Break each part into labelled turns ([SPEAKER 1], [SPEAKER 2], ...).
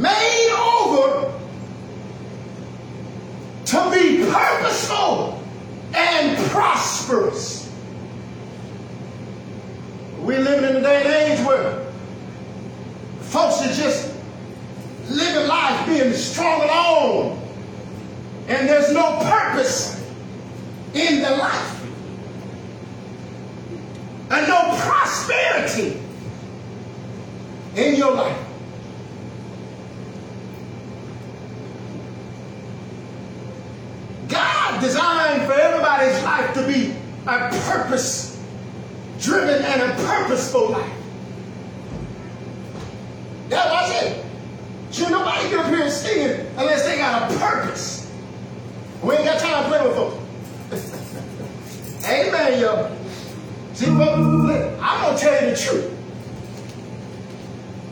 [SPEAKER 1] made over to be purposeful and prosperous. We're living in a day and age where folks are just living life being strong and alone, and there's no purpose in the life and no prosperity in your life. God designed for everybody's life to be a purpose driven and a purposeful life. That's what I said. Should nobody get up here and singing unless they got a purpose. We ain't got time to play with folks. Amen, yo. See? I'm going to tell you the truth.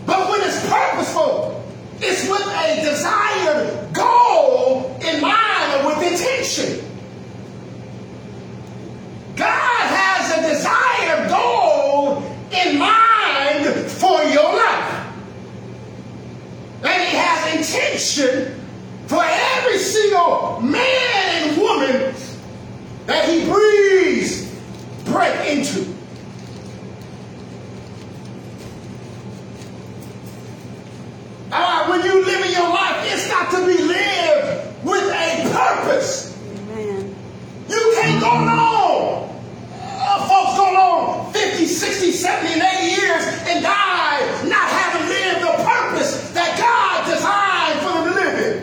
[SPEAKER 1] But when it's purposeful, it's with a desired goal in mind intention. God has a desired goal in mind for your life. And He has intention for every single man and woman that He breathes breath into. Uh, when you live in your life, it's got to be lived with a purpose.
[SPEAKER 2] Amen.
[SPEAKER 1] You can't go on. Uh, folks go on 50, 60, 70, and 80 years and die not having lived the purpose that God designed for them to live in.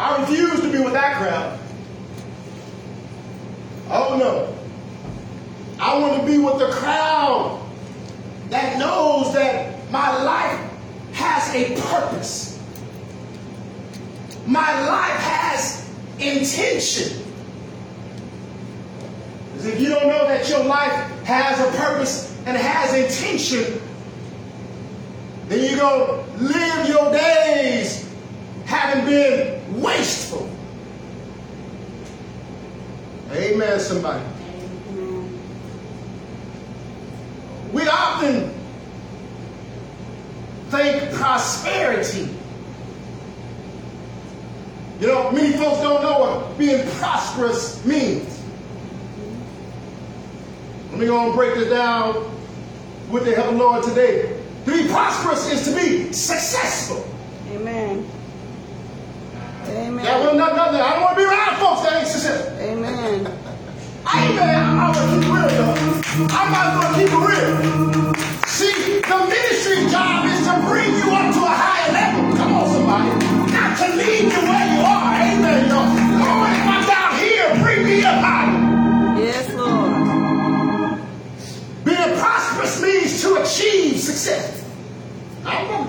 [SPEAKER 1] I refuse to be with that crowd. Oh no. I want to be with the crowd that knows that my life has a purpose. My life has intention. If you don't know that your life has a purpose and has intention, then going to live your days having been wasteful. Amen, somebody. We often think prosperity. You know, many folks don't know what being prosperous means. Let me go and break this down with the help of the Lord today. To be prosperous is to be successful.
[SPEAKER 2] Amen. Amen.
[SPEAKER 1] That was not nothing. I don't want to be around folks that ain't successful.
[SPEAKER 2] Amen.
[SPEAKER 1] Amen. I'm gonna keep it real, though. I'm not gonna keep it real.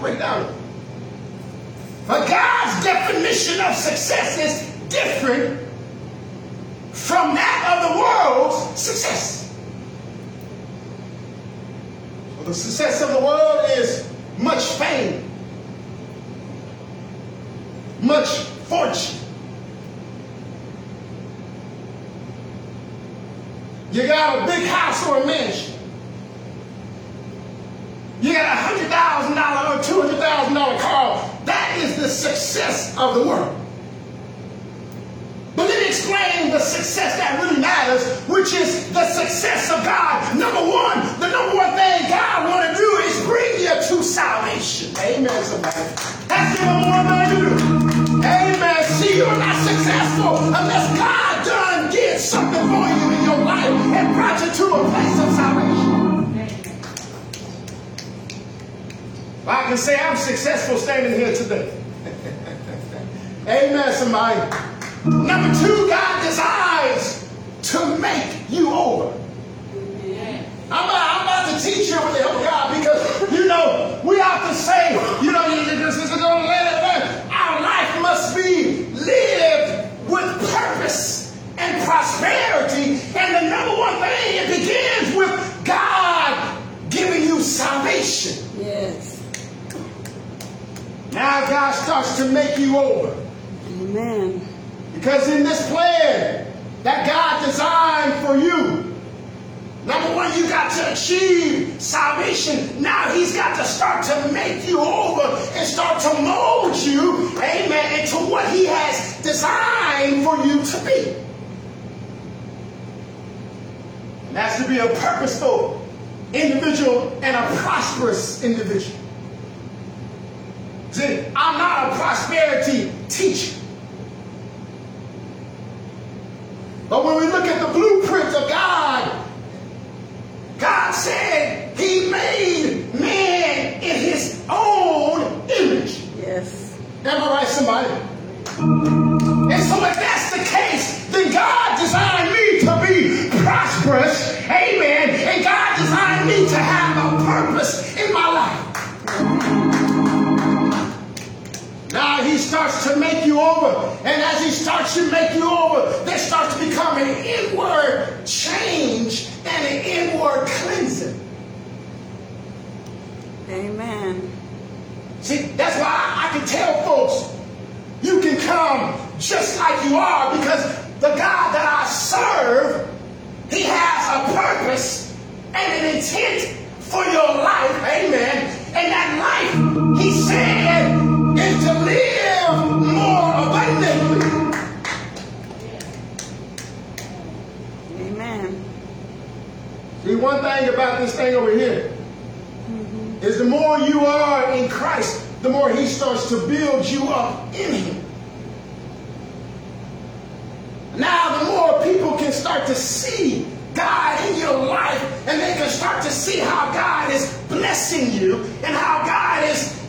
[SPEAKER 1] Break down. But God's definition of success is different from that of the world's success. The success of the world is much fame, much fortune. You got a big house or a mansion. You got a hundred thousand dollar or two hundred thousand dollar car. That is the success of the world. But let me explain the success that really matters, which is the success of God. Number one, the number one thing God want to do is bring you to salvation. Amen, somebody. That's the number one thing to do. Amen. See, you're not successful unless God done did something for you in your life and brought you to a place of salvation. I can say I'm successful standing here today. Amen, somebody. Number two, God desires to make you over. I'm about, I'm about to teach you with the help of God because, you know, we often say, you know, you- this is our life must be lived with purpose and prosperity. And the number one thing, it begins with God giving you salvation.
[SPEAKER 2] Yes.
[SPEAKER 1] Now God starts to make you over.
[SPEAKER 2] Amen.
[SPEAKER 1] Because in this plan that God designed for you, Number one, you got to achieve salvation. Now he's got to start to make you over and start to mold you, amen, into what he has designed for you to be. And that's to be a purposeful individual and a prosperous individual. See, I'm not a prosperity teacher. But when we look at the blueprint of God starts to make you over. And as he starts to make you over, there starts to become an inward change and an inward cleansing.
[SPEAKER 2] Amen.
[SPEAKER 1] See, that's why I, I can tell folks, you can come just like you are because the God that I serve, he has a purpose and an intent for your life. Amen. And that life, he said, one thing about this thing over here is the more you are in Christ, the more he starts to build you up in him. Now, the more people can start to see God in your life, and they can start to see how God is blessing you and how God is,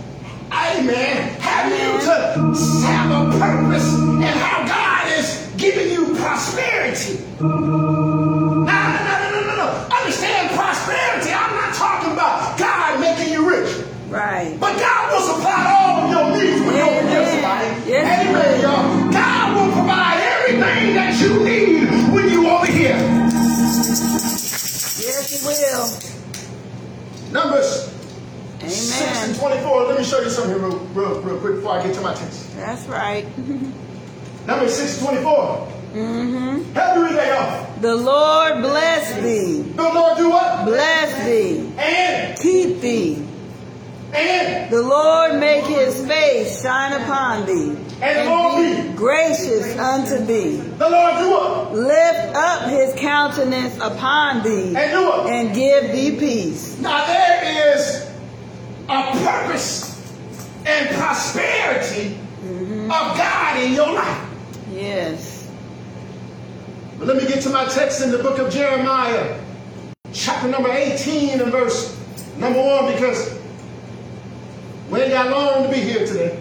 [SPEAKER 1] amen, having you to have a purpose and how God is giving you prosperity. Prosperity. I'm not talking about God making you rich.
[SPEAKER 2] Right.
[SPEAKER 1] But God will supply all of your needs when you're over here, somebody.
[SPEAKER 2] Yes,
[SPEAKER 1] Amen, y'all. God will provide everything that you need when you over here.
[SPEAKER 2] Yes, He will.
[SPEAKER 1] Numbers 6 and 24. Let me show you something real, real, real quick before I get to my text.
[SPEAKER 2] That's right.
[SPEAKER 1] Numbers 6 24.
[SPEAKER 2] Mm-hmm. The Lord bless thee.
[SPEAKER 1] The Lord do what?
[SPEAKER 2] Bless thee.
[SPEAKER 1] And,
[SPEAKER 2] Keep thee.
[SPEAKER 1] and,
[SPEAKER 2] The Lord make his face shine upon thee.
[SPEAKER 1] and Lord be.
[SPEAKER 2] Gracious unto thee.
[SPEAKER 1] The Lord do what?
[SPEAKER 2] Lift up his countenance upon thee.
[SPEAKER 1] And do what?
[SPEAKER 2] And give thee peace.
[SPEAKER 1] Now there is a purpose and prosperity mm-hmm. of God in your life.
[SPEAKER 2] Yes.
[SPEAKER 1] But let me get to my text in the book of Jeremiah, chapter number 18 and verse number 1, because we ain't got long to be here today.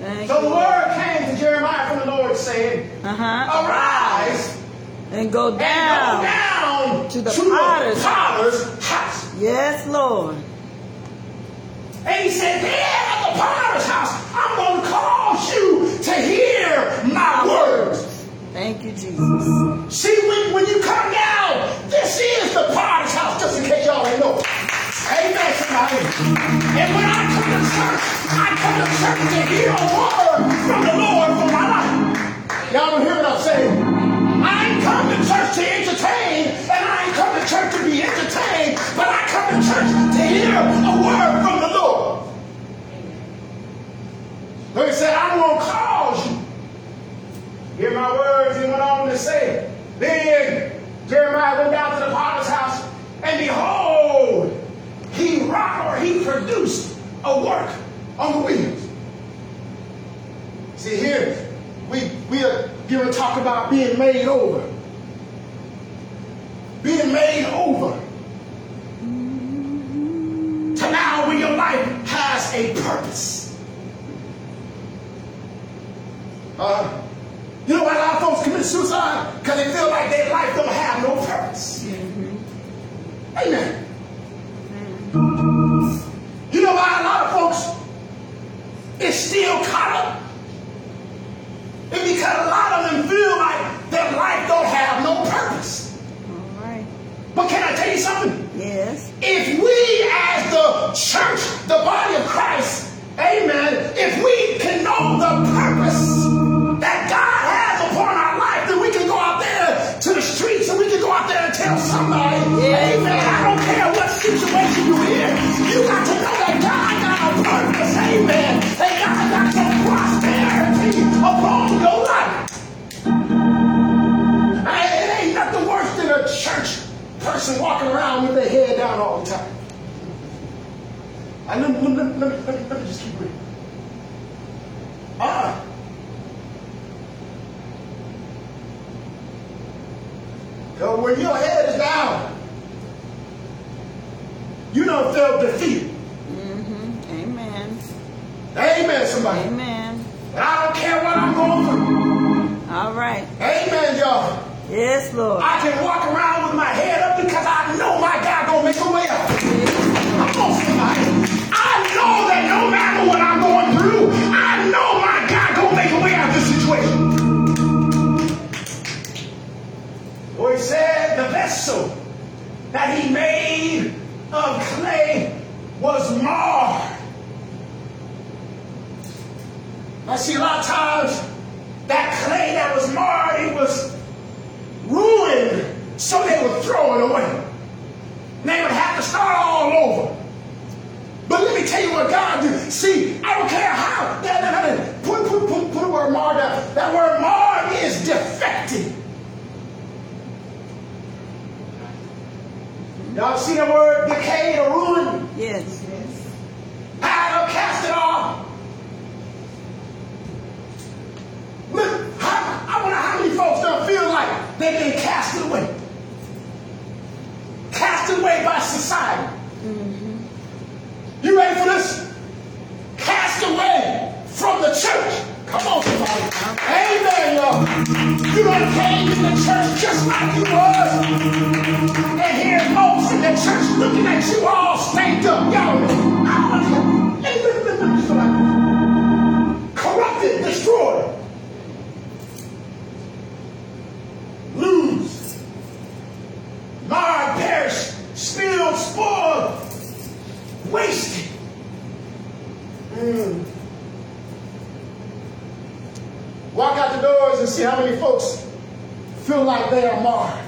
[SPEAKER 2] Thank
[SPEAKER 1] So the word came to Jeremiah from the Lord saying,
[SPEAKER 2] Uh-huh.
[SPEAKER 1] Arise
[SPEAKER 2] And go
[SPEAKER 1] and
[SPEAKER 2] down.
[SPEAKER 1] go down
[SPEAKER 2] to the potter's
[SPEAKER 1] potter's house.
[SPEAKER 2] Yes, Lord.
[SPEAKER 1] And he said, There at the potter's house, I'm going to cause you to hear my words.
[SPEAKER 2] Thank you, Jesus.
[SPEAKER 1] See, when, when you come down, this is the potter's house, just in case y'all ain't know. Amen, somebody. And when I come to church, I come to church to hear a word from the Lord for my life. Y'all don't hear what I'm saying? I ain't come to church to entertain, and I ain't come to church to be entertained, but I come to church to hear a word from the Lord. So he said, I'm going to cause you Hear my words, he went on to say. Then Jeremiah went down to the potter's house, and behold, he wrought or he produced a work on the wheels. See here, we we are going to talk about being made over. Being made over. To now when your life has a purpose. Uh, you know why a lot of folks commit suicide? Because they feel like their life don't have no purpose. Mm-hmm. Amen. You know why a lot of folks is still caught up? It's because a lot of them feel like their life don't have no purpose.
[SPEAKER 2] All right.
[SPEAKER 1] But can I tell you something?
[SPEAKER 2] Yes.
[SPEAKER 1] If we as the church, the body of Christ, amen, if we can know the and I got some prosperity upon your life. It ain't nothing worse than a church person walking around with their head down all the time. I, let, me, let, let, me, let, me, let me just keep reading. Uh-uh. Ah. Yo, when your head is down, you don't feel defeated. Somebody.
[SPEAKER 2] Amen.
[SPEAKER 1] I don't care what I'm going through.
[SPEAKER 2] All right.
[SPEAKER 1] Amen, y'all.
[SPEAKER 2] Yes, Lord.
[SPEAKER 1] I can walk around with my head up because I know my God gonna make a way out. Come on, somebody. I know that no matter what I'm going through, I know my God gonna make a way out of this situation. Or he said the vessel that he made of clay was marred. I see a lot of times that clay that was marred, it was ruined, so they would throw it away. They would have to start all over. But let me tell you what God did. See, I don't care how. That, that, that, put, put, put, put a word marred. That word marred is defective. Y'all see the word decayed or ruined?
[SPEAKER 2] Yes. Yes.
[SPEAKER 1] How to cast it off. Look, how, I wonder how many folks don't feel like they've been casted away. Cast away by society. You ready for this? Cast away from the church. Come on, somebody. Amen, y'all. You done came in the church just like you was. And here folks in the church looking at you all stanked up. Y'all, I want hey, listen, listen, listen, somebody. Corrupted, destroyed. Lose. Marred, perished, spilled, spoiled, wasted. Mm. Walk out the doors and see how many folks feel like they are marred.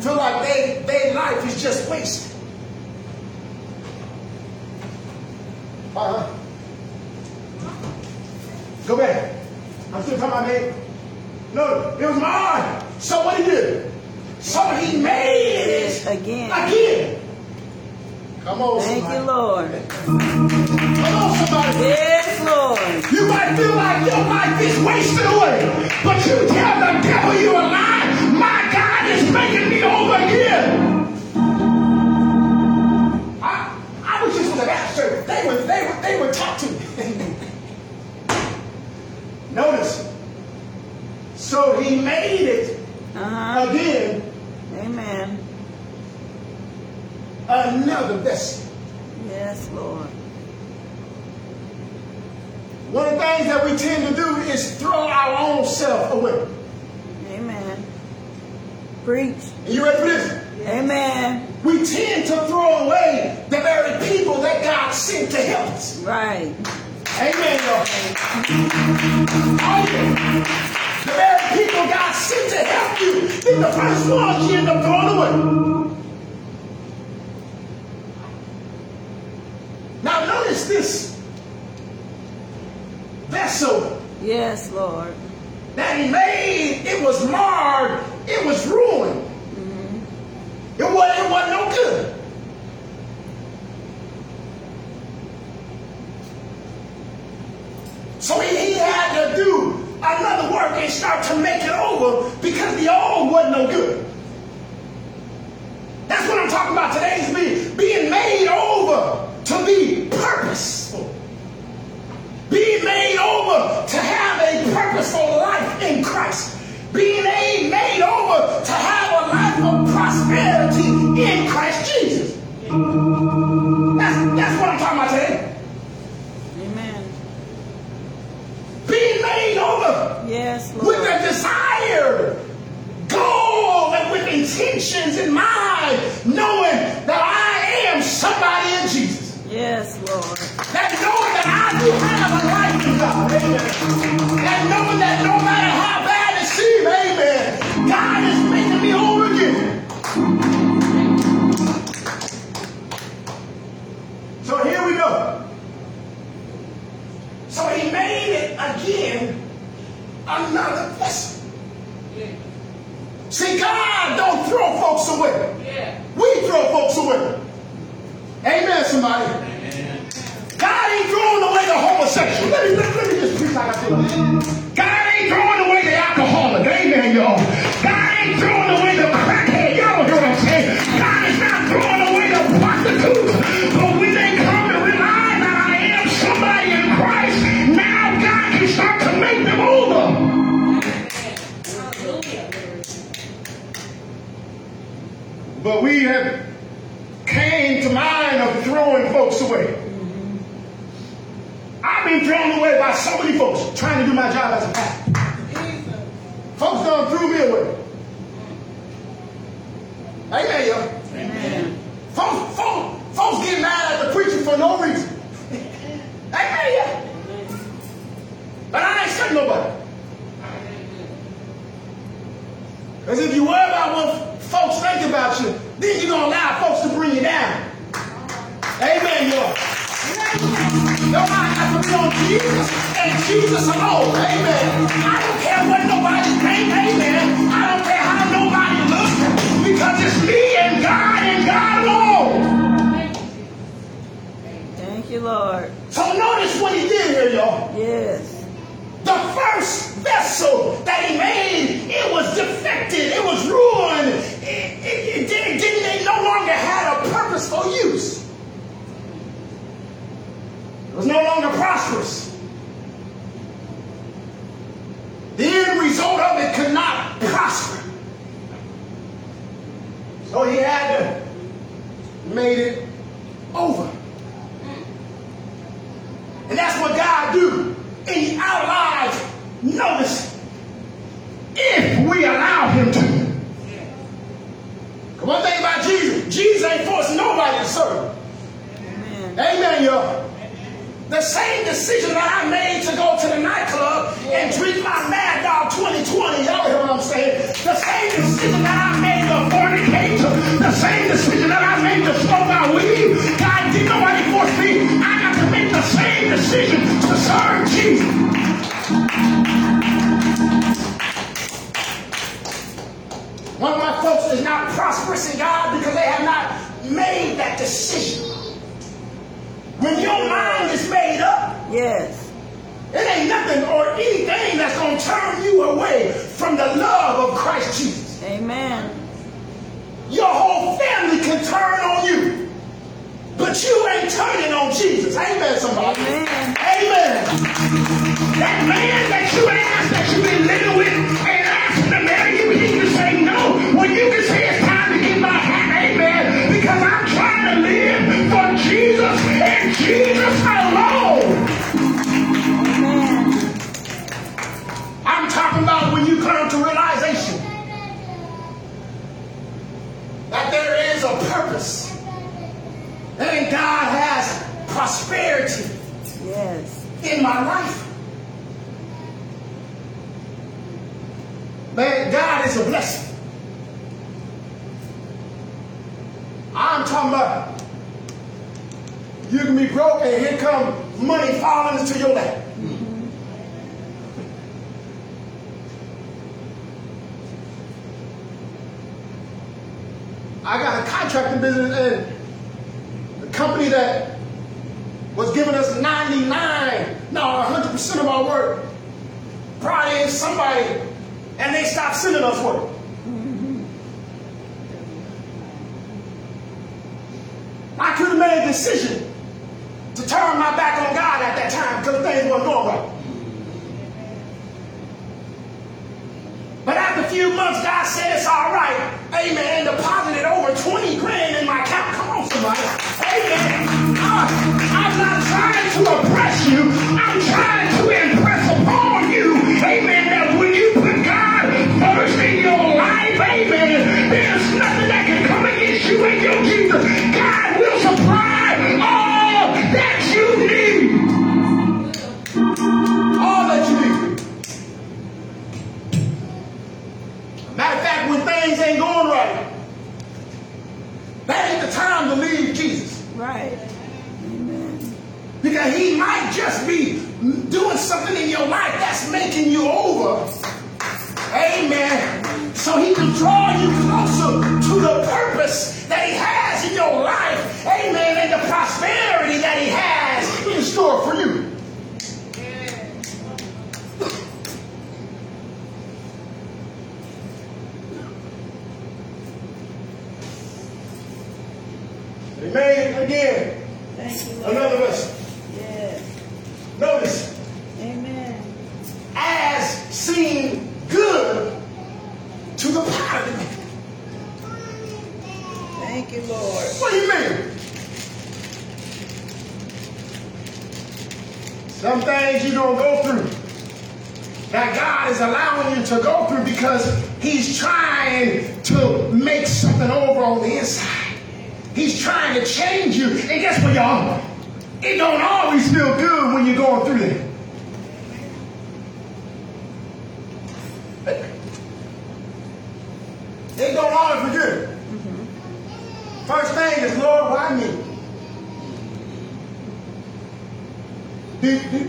[SPEAKER 1] Feel like they, their life is just wasted. One of the things that we tend to do is throw our own self away.
[SPEAKER 2] Amen. Preach.
[SPEAKER 1] Are you ready for this?
[SPEAKER 2] Amen.
[SPEAKER 1] We tend to throw away the very people that God sent to help us.
[SPEAKER 2] Right.
[SPEAKER 1] Amen, y'all. The very people God sent to help you, then the first ones you end up throwing away. Now notice this vessel
[SPEAKER 2] Yes, Lord.
[SPEAKER 1] that he made, it was marred, it was ruined. Mm-hmm. It, was, it wasn't no good. So he, he had to do another work and start to make it intentions in mind, knowing that I am somebody in Jesus.
[SPEAKER 2] Yes, Lord.
[SPEAKER 1] That knowing that I do have a life in God. Amen. Your mind has to be on Jesus and Jesus alone. Amen. I don't care what nobody think. Amen. I don't care how nobody looks because it's me and God and God alone.
[SPEAKER 2] Thank you, Lord.
[SPEAKER 1] So notice what he did here, y'all.
[SPEAKER 2] Yes.
[SPEAKER 1] The first vessel that he made, it was defected, it was ruined, it, it, it didn't, didn't, it no longer had a purpose for use. Was no longer prosperous. The end result of it could not prosper. So he had to made it over. And that's what God do in our lives. Notice, if we allow him to. One thing about Jesus, Jesus ain't forcing nobody to serve.
[SPEAKER 2] Amen.
[SPEAKER 1] Amen, y'all. The same decision that I made to go to the nightclub and drink my Mad Dog 2020, y'all hear what I'm saying? The same decision that I made to fornicate, the same decision that I made to smoke my weed, God did nobody force me. I got to make the same decision to serve Jesus. One of my folks is not prosperous in God because they have not made that decision. When your mind is made up,
[SPEAKER 2] Yes.
[SPEAKER 1] it ain't nothing or anything that's going to turn you away from the love of Christ Jesus.
[SPEAKER 2] Amen.
[SPEAKER 1] Your whole family can turn on you, but you ain't turning on Jesus. Amen, somebody.
[SPEAKER 2] Amen.
[SPEAKER 1] Amen. That man that you asked that you've been living prosperity
[SPEAKER 2] Yes.
[SPEAKER 1] in my life. Man, God is a blessing. I'm talking about you can be broke and here come money falling into your lap. I got a contracting business and the company that was giving us 99, no, 100% of our work brought in somebody and they stopped sending us work. I could have made a decision to turn my back on God at that time because things weren't going right. But after a few months, God said it's all right. Amen. And deposited over 20 grand in my account. Come on, somebody. Amen. Trying to oppress you. the purpose that He has in your life. Amen. And the prosperity that He has in store for you. Amen. Again.
[SPEAKER 2] Thank you, Lord.
[SPEAKER 1] Another
[SPEAKER 2] Thank you, Lord.
[SPEAKER 1] What do you mean? Some things you're going to go through that God is allowing you to go through because He's trying to make something over on the inside. He's trying to change you. And guess what, y'all? It don't always feel good when you're going through it. It don't always feel good. First thing is, Lord, why me? Do, do,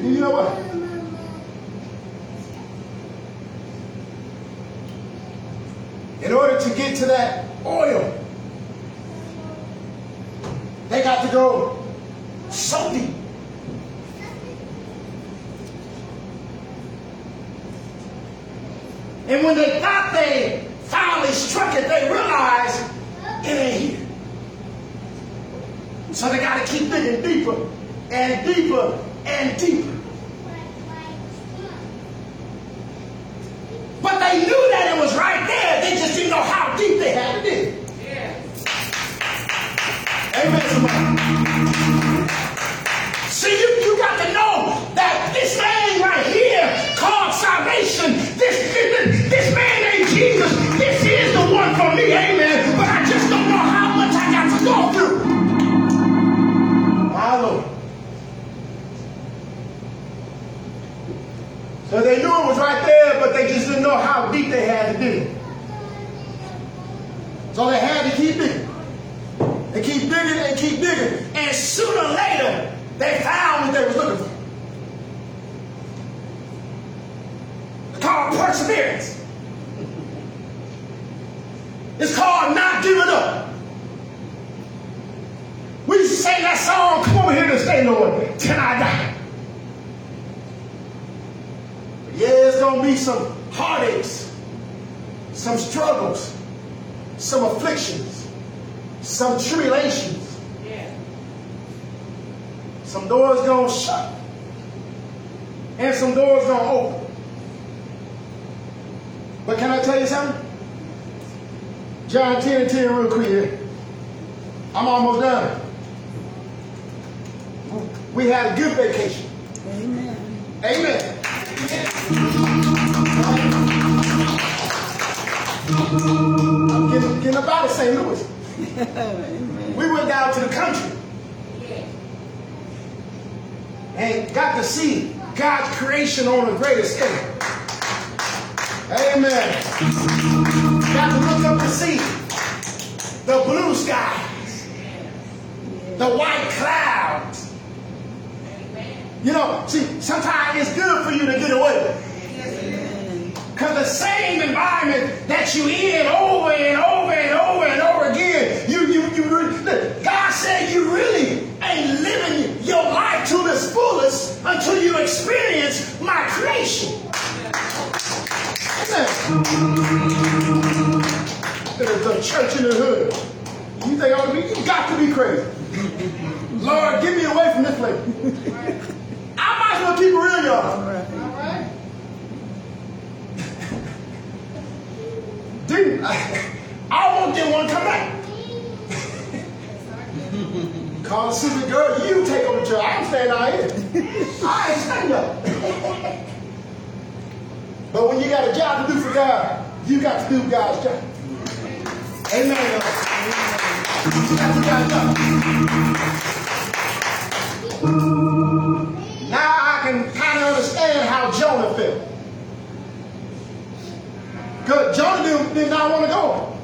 [SPEAKER 1] know how deep they had to dig. So they had to keep digging. They keep digging and keep digging. And sooner or later, they found what they was looking for. It's called perseverance. It's called not giving up. We used to sing that song, come over here to stay, Lord, till I die. Yeah, it's gonna be some heartaches, some struggles, some afflictions, some tribulations. Yeah. Some doors gonna shut, and some doors gonna open. But can I tell you something? John 10 and 10 real quick. I'm almost done. We had a good vacation.
[SPEAKER 2] Amen.
[SPEAKER 1] Amen. I'm getting, getting up out of St. Louis. We went down to the country and got to see God's creation on a greater scale. Amen. Got to look up to see the blue skies, the white clouds. You know, see, sometimes it's good for you to get away. Because the same environment that you in over and over and over and over until you experience my creation. Amen. There's a church in the hood. You think I to be, you got to be crazy. Lord, get me away from this place. I might as well keep it real, y'all.
[SPEAKER 2] All right.
[SPEAKER 1] Dude, I, I won't get one come back. Call a sister girl, you take over the church. I'm staying out here. I ain't staying up. But when you got a job to do for God, you got to do God's job. Amen. Now I can kind of understand how Jonah felt. Because Jonah did, did not want to go.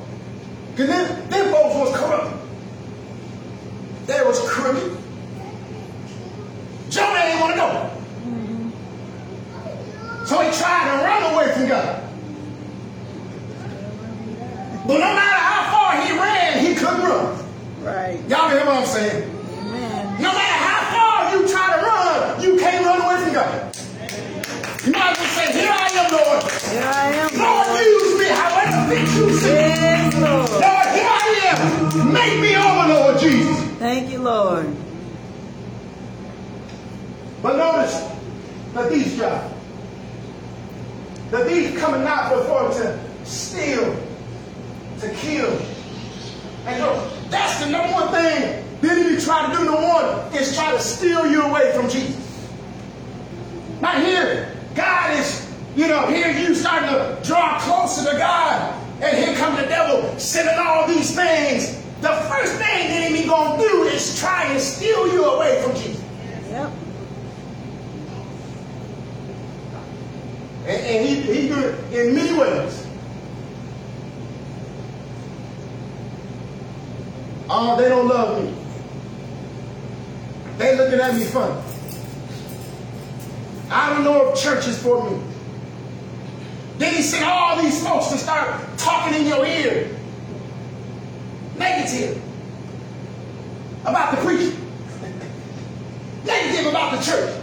[SPEAKER 1] Because then, them folks was corrupt. They was crooked. Jonah didn't want to go. So he tried to run away from God. But no matter how far he ran, he couldn't run.
[SPEAKER 2] Right.
[SPEAKER 1] Y'all hear what I'm saying?
[SPEAKER 2] Amen.
[SPEAKER 1] No matter how far you try to run, you can't run away from God. You might as well say, Here I am, Lord.
[SPEAKER 2] Here I am.
[SPEAKER 1] Thank you,
[SPEAKER 2] Lord. But notice
[SPEAKER 1] that these guys, that these coming out before to steal, to kill, and go. That's the number one thing the enemy try to do to one is try to steal you away from Jesus. Not here. God is, you know, here you starting to draw closer to God. And here come the devil sending all these things the first thing the enemy gonna do is try and steal you away from Jesus.
[SPEAKER 2] Yep.
[SPEAKER 1] And, and he, he do it in many ways. Oh, they don't love me. They looking at me funny. I don't know if church is for me. Then he sent all these folks to start talking in your ear. Negative. About the preacher. Negative about the church.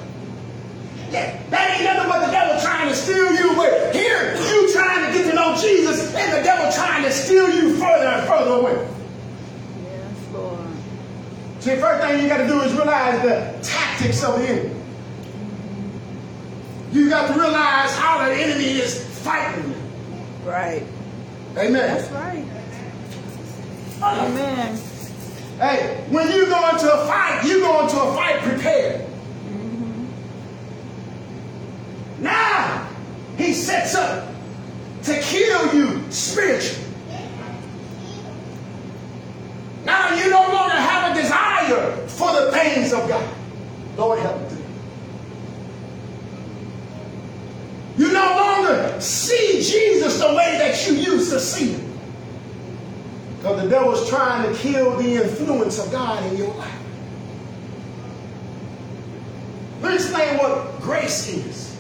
[SPEAKER 1] Yeah, that ain't nothing but the devil trying to steal you away. Here, you trying to get to know Jesus, and the devil trying to steal you further and further away.
[SPEAKER 2] Yes, Lord.
[SPEAKER 1] See, first thing you got to do is realize the tactics of the enemy. You got to realize how the enemy is fighting you.
[SPEAKER 2] Right.
[SPEAKER 1] Amen.
[SPEAKER 2] That's right. Amen.
[SPEAKER 1] Hey, when you go into a fight, you go into a fight prepared. Mm-hmm. Now, he sets up to kill you spiritually. Now you no longer have a desire for the things of God. Lord help me. You no longer see Jesus the way that you used to see him. Because the devil's trying to kill the influence of God in your life. Let me explain what grace is.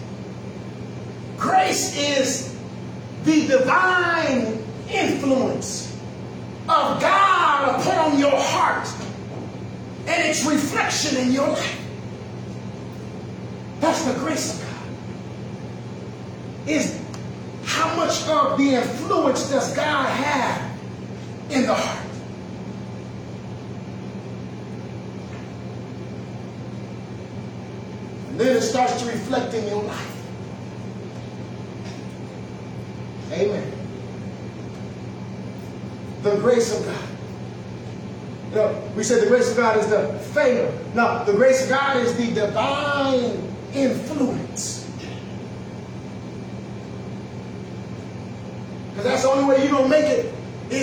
[SPEAKER 1] Grace is the divine influence of God upon your heart and its reflection in your life. That's the grace of God. Is how much of the influence does God have in the heart? And then it starts to reflect in your life. Amen. The grace of God. You know, we said the grace of God is the favor. No, the grace of God is the divine influence. Because that's the only way you're going to make it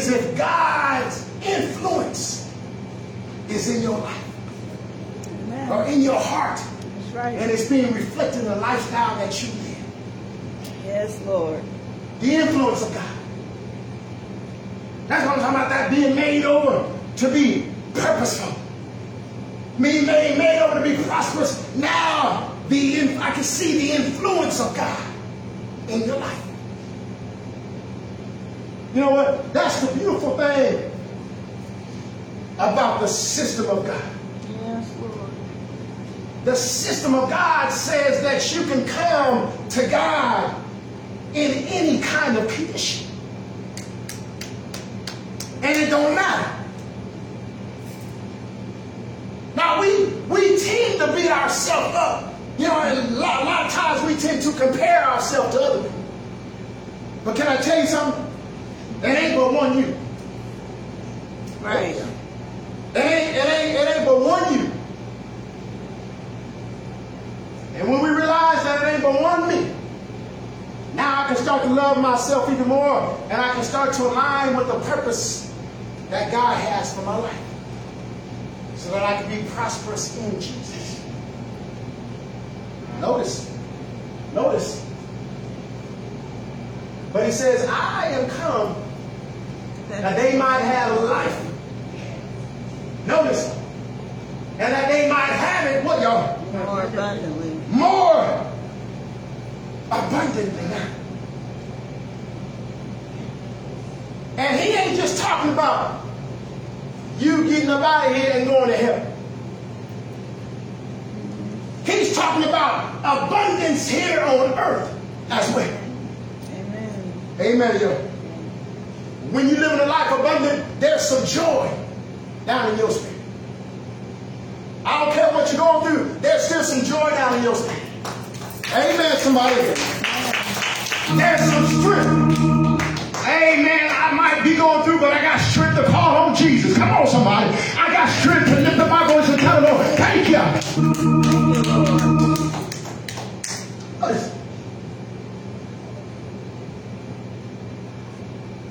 [SPEAKER 1] is if God's influence is in your life
[SPEAKER 2] Amen.
[SPEAKER 1] or in your heart
[SPEAKER 2] right.
[SPEAKER 1] and it's being reflected in the lifestyle that you live.
[SPEAKER 2] Yes, Lord.
[SPEAKER 1] The influence of God. That's what I'm talking about, that being made over to be purposeful. Me made, made over to be prosperous. Now, the I can see the influence of God in your life. You know what? That's the beautiful thing about the system of God.
[SPEAKER 2] Yes, Lord.
[SPEAKER 1] The system of God says that you can come to God in any kind of condition. And it don't matter. Now we we tend to beat ourselves up. You know, and a lot, a lot of times we tend to compare ourselves to other people. But can I tell you something? It ain't but one you.
[SPEAKER 2] Right.
[SPEAKER 1] It ain't, it ain't, it ain't but one you. And when we realize that it ain't but one me, now I can start to love myself even more, and I can start to align with the purpose that God has for my life, so that I can be prosperous in Jesus. Notice, notice. But he says, I am come that they might have life. Notice, and that they might have it. What y'all?
[SPEAKER 2] more abundantly.
[SPEAKER 1] more abundantly. And he ain't just talking about you getting up out of here and going to heaven. He's talking about abundance here on earth as well.
[SPEAKER 2] Amen.
[SPEAKER 1] Amen, yo. When you live in a life abundant, there's some joy down in your spirit. I don't care what you're going through, there's still some joy down in your spirit. Amen, somebody. There's some strength. Amen. I might be going through, but I got strength to call on Jesus. Come on, somebody. I got strength to lift up my voice and tell the Lord, thank you.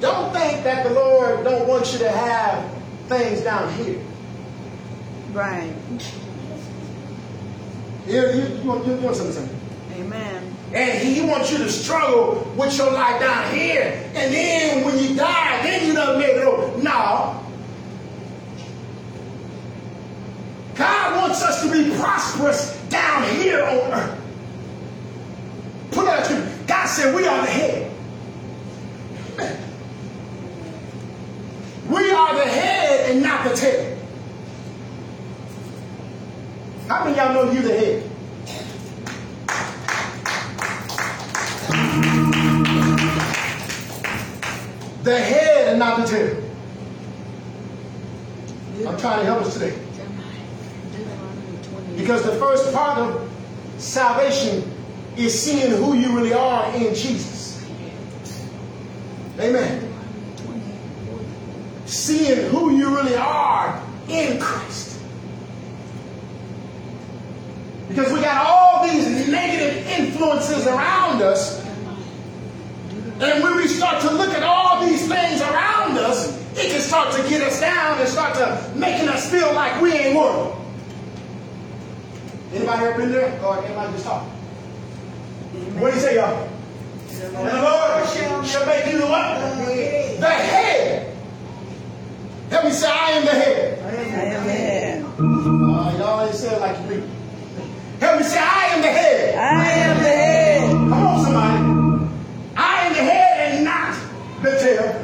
[SPEAKER 1] Don't think that the Lord don't want you to have things down here.
[SPEAKER 2] Right.
[SPEAKER 1] Here, you, you, want, you want something to?
[SPEAKER 2] Amen.
[SPEAKER 1] And he wants you to struggle with your life down here. And then when you die, then you done made it over. No. God wants us to be prosperous down here on earth. Put that to God said we are the head. We are the head and not the tail. How many y'all know you the head? The head and not the tail. I'm trying to help us today. Because the first part of salvation is seeing who you really are in Jesus. Amen. Seeing who you really are in Christ. Because we got all these negative influences around us. And when we start to look at all these things around us, it can start to get us down and start to making us feel like we ain't worthy. Anybody ever been there? Or anybody just talking? What do you say, y'all? And the Lord shall, shall make you the what? The head. Help me say, I am the head.
[SPEAKER 2] Amen.
[SPEAKER 1] Uh, y'all ain't saying like you think. Help me say, I am the head.
[SPEAKER 2] I am the head.
[SPEAKER 1] Come on, somebody. I am the head and not the tail.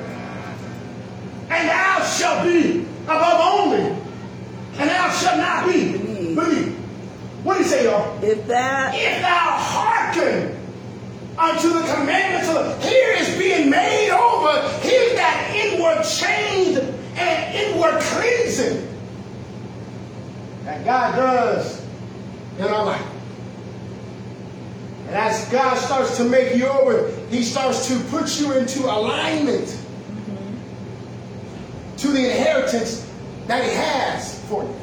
[SPEAKER 1] And thou shalt be above only. And thou shalt not be beneath. What do you say, y'all?
[SPEAKER 2] If that
[SPEAKER 1] If thou hearken unto the commandments of the, here is being made over. Here's that inward change inward cleansing that God does in our life. And as God starts to make you over, He starts to put you into alignment mm-hmm. to the inheritance that He has for you.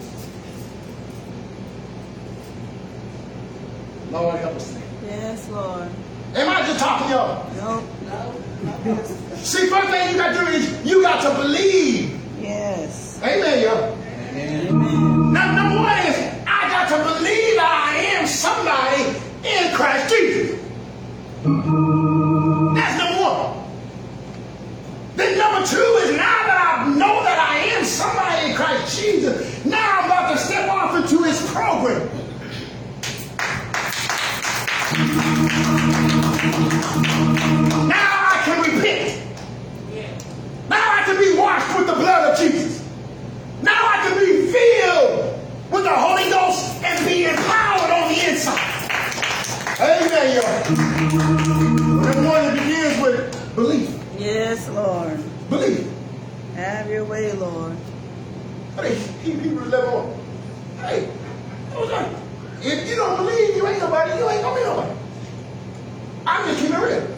[SPEAKER 1] Lord, help us today.
[SPEAKER 2] yes, Lord.
[SPEAKER 1] Am I just talking to y'all?
[SPEAKER 2] No, no.
[SPEAKER 1] See, first thing you got to do is you got to believe.
[SPEAKER 2] Yes.
[SPEAKER 1] Amen, y'all.
[SPEAKER 2] Amen.
[SPEAKER 1] Now, number one is I got to believe I am somebody in Christ Jesus. That's number one. Then number two is now that I know that I am somebody in Christ Jesus, now I'm about to step off into his program. The blood of Jesus. Now I can be filled with the Holy Ghost and be empowered on the inside. Amen, y'all. One, it begins with belief.
[SPEAKER 2] Yes, Lord.
[SPEAKER 1] Belief.
[SPEAKER 2] Have your way, Lord.
[SPEAKER 1] Hey, Hebrews 11 on. Hey, okay. if you don't believe you ain't nobody, you ain't gonna be nobody. I'm just keeping it real.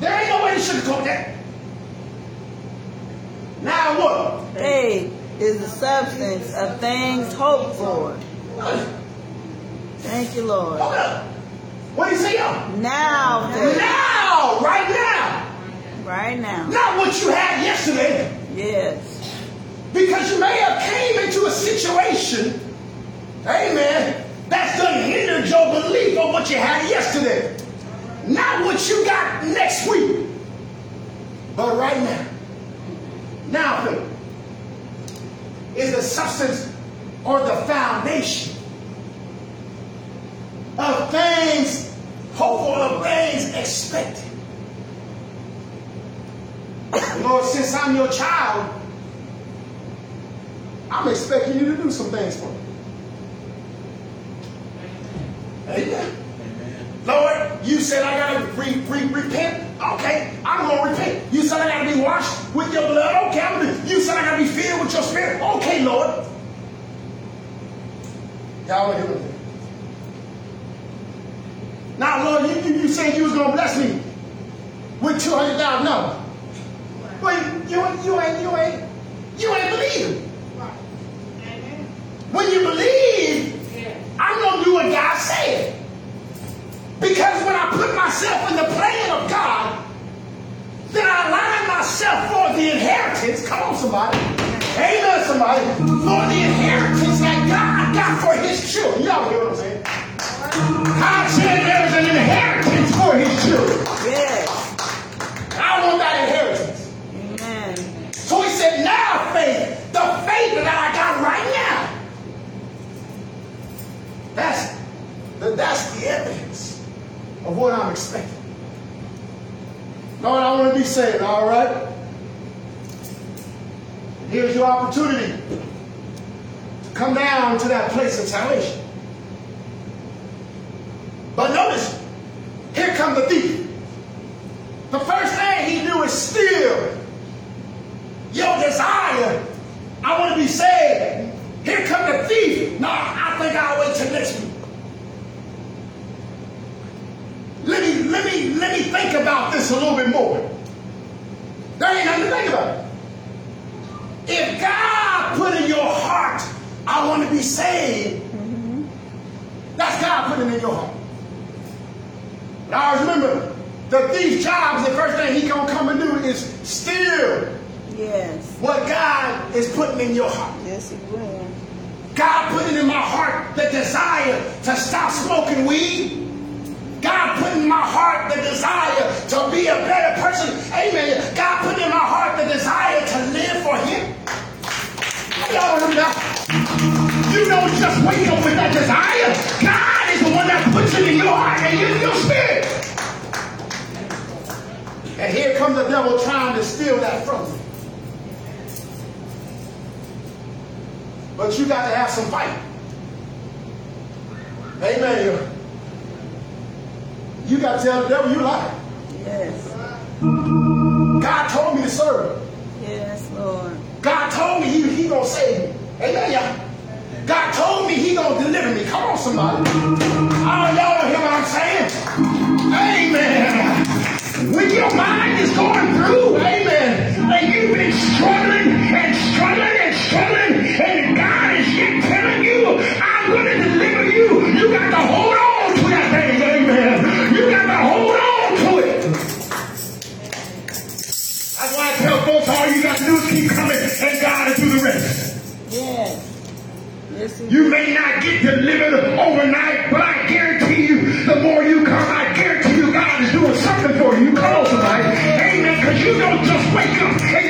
[SPEAKER 1] There ain't no way to sugarcoat that. Now what?
[SPEAKER 2] Faith is the substance of things hoped for. Thank you, Lord.
[SPEAKER 1] What do you say.
[SPEAKER 2] Now, faith.
[SPEAKER 1] Now, right now.
[SPEAKER 2] Right now.
[SPEAKER 1] Not what you had yesterday.
[SPEAKER 2] Yes.
[SPEAKER 1] Because you may have came into a situation, amen, that's done hindered your belief on what you had yesterday. Not what you got next week. But right now. Now faith is the substance or the foundation of things hopeful of things expected. Lord, since I'm your child, I'm expecting you to do some things for me. Amen. Lord, you said I gotta re- re- repent. Okay, I'm gonna repent. You said I gotta be washed with your blood. Okay, I'm gonna. You said I gotta be filled with your spirit. Okay, Lord. Y'all are doing it. Now, Lord, you, you, you said you was going to bless me with 200,000. No. But you, you ain't, you ain't, you ain't believing. When you believe, I'm to do what God said. Because when I put myself in the plan of God, then I align myself for the inheritance. Come on, somebody. Amen, somebody. For the inheritance that God got for his children. Y'all hear what I'm saying? God said there's an inheritance for his children.
[SPEAKER 2] Yes.
[SPEAKER 1] I want that inheritance.
[SPEAKER 2] Amen.
[SPEAKER 1] So he said, now faith, the faith that I got right now. That's the, that's the evidence of what I'm expecting. Lord, I want to be saved, all right? Here's your opportunity to come down to that place of salvation. But notice, here comes the thief. The first thing he do is steal your desire. I want to be saved. Here come the thief. No, I think I'll wait till next week. Let me, let me, let me think about this a little bit more. There ain't nothing to think about. If God put in your heart, I want to be saved, that's God putting in your heart. And I always remember the thief's jobs, the first thing he gonna come and do is steal
[SPEAKER 2] Yes.
[SPEAKER 1] what God is putting in your heart.
[SPEAKER 2] Yes, he will.
[SPEAKER 1] God put it in my heart the desire to stop smoking weed. God put in my heart the desire to be a better person. Amen. God put in my heart the desire to live for Him. Y'all remember that? You don't just wake up with that desire. God is the one that puts it in your heart and in your spirit. And here comes the devil trying to steal that from you. But you got to have some fight. Amen. You got to tell the devil you lie.
[SPEAKER 2] Yes.
[SPEAKER 1] God told me to serve.
[SPEAKER 2] Yes, Lord.
[SPEAKER 1] God told me he, he gonna save me. Amen, y'all. God told me he gonna deliver me. Come on, somebody. Oh, y'all don't hear what I'm saying? Amen. When your mind is going through, amen, and you've been struggling You may not get delivered overnight, but I guarantee you, the more you come, I guarantee you God is doing something for you. Come on, somebody. Amen. Because you don't just wake up and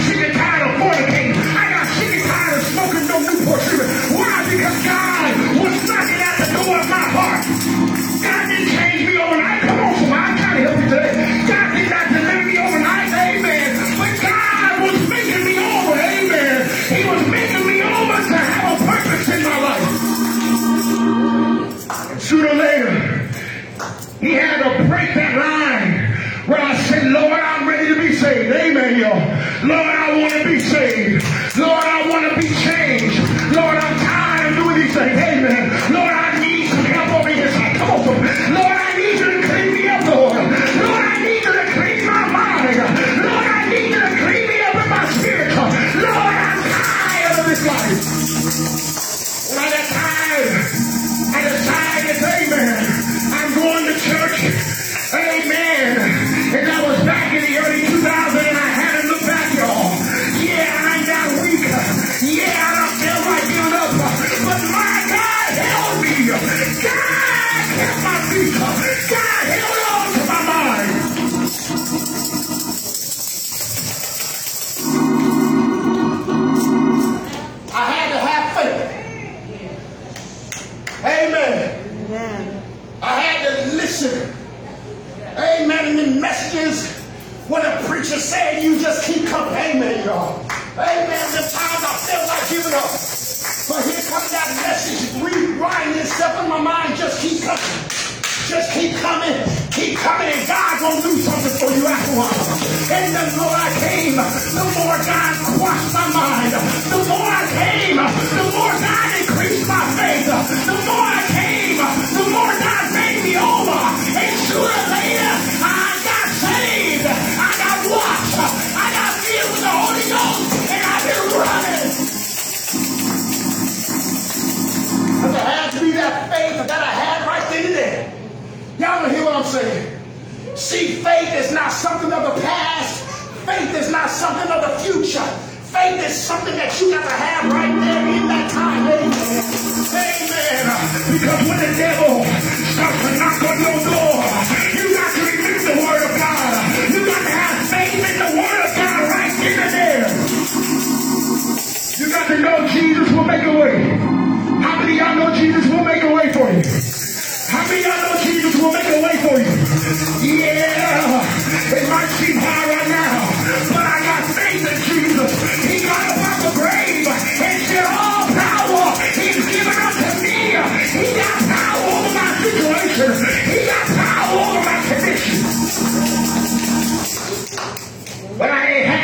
[SPEAKER 1] I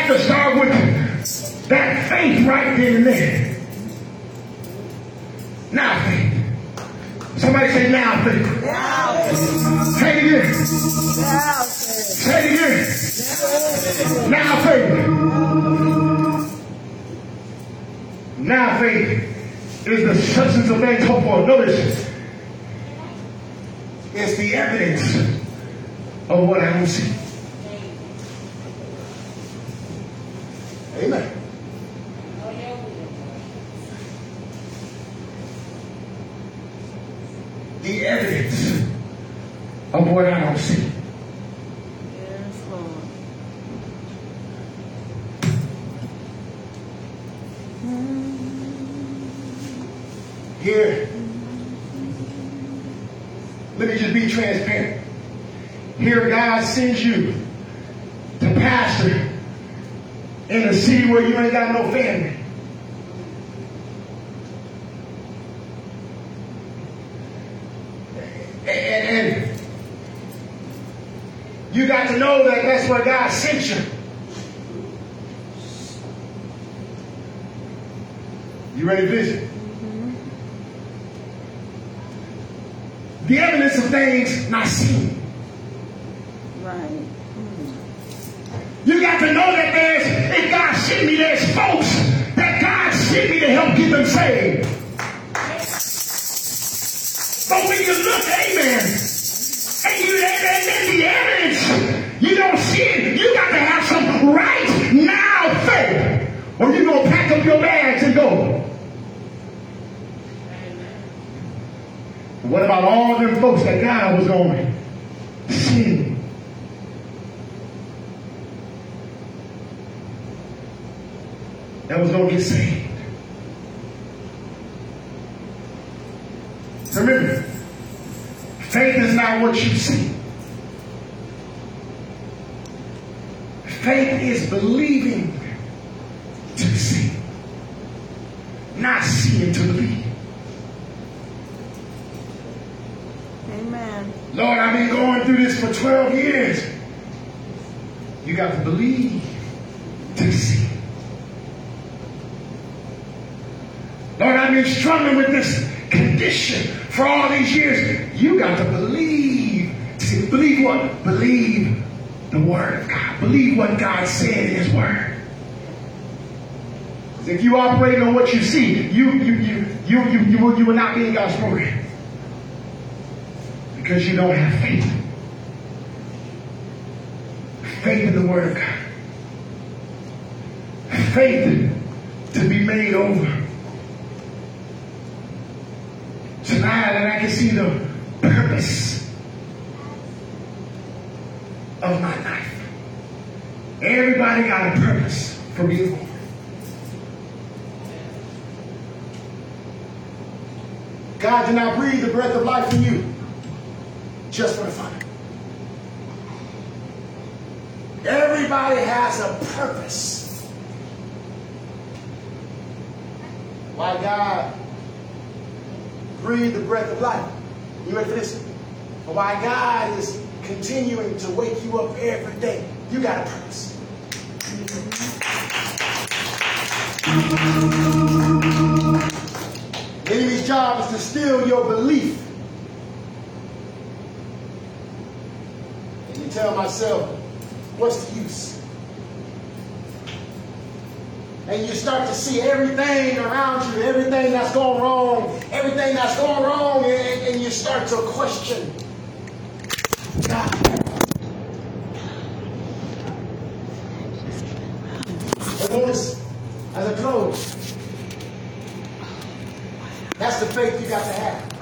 [SPEAKER 1] Had to start with that faith right then and there. Now faith. Somebody say now faith.
[SPEAKER 2] Now, faith.
[SPEAKER 1] Say it again.
[SPEAKER 2] now, faith.
[SPEAKER 1] Say it again. Now faith. Now faith is the substance of things hoped for. Notice, it's the evidence of what I don't see. Amen. The evidence of what I don't see. Here, let me just be transparent. Here, God sends you to pastor in a city where you ain't got no family. And, and you got to know that that's where God sent you. You ready to visit? The evidence of things not seen.
[SPEAKER 2] Right. Hmm.
[SPEAKER 1] You got to know that there's, if God sent me, there's folks that God sent me to help get them saved. But when you look, amen, and you and, and the evidence, you don't see it. You got to have some right now faith, or you're gonna pack up your bags and go. What about all them folks that God was going that was going to get saved. Remember, faith is not what you see. Faith is believing to see, not seeing to believe.
[SPEAKER 2] Amen.
[SPEAKER 1] Lord, I've been going through this for 12 years. You got to believe to see. Lord, I've been struggling with this condition for all these years. You got to believe. See, believe what? Believe the word of God. Believe what God said in his word. If you operate on what you see, you you you you you, you, will, you will not be in God's program. Because you don't have faith. Faith in the word of God. Faith to be made over. Tonight, and I can see the purpose of my life. Everybody got a purpose for being born. God did not breathe the breath of life in you just for the fun. Everybody has a purpose. Why God breathed the breath of life. You ready for this? Why God is continuing to wake you up every day. You got a purpose. The enemy's job is to steal your belief. And you tell myself, what's the use? And you start to see everything around you, everything that's going wrong, everything that's going wrong, and, and you start to question God. Notice, as I close, that's the faith you got to have.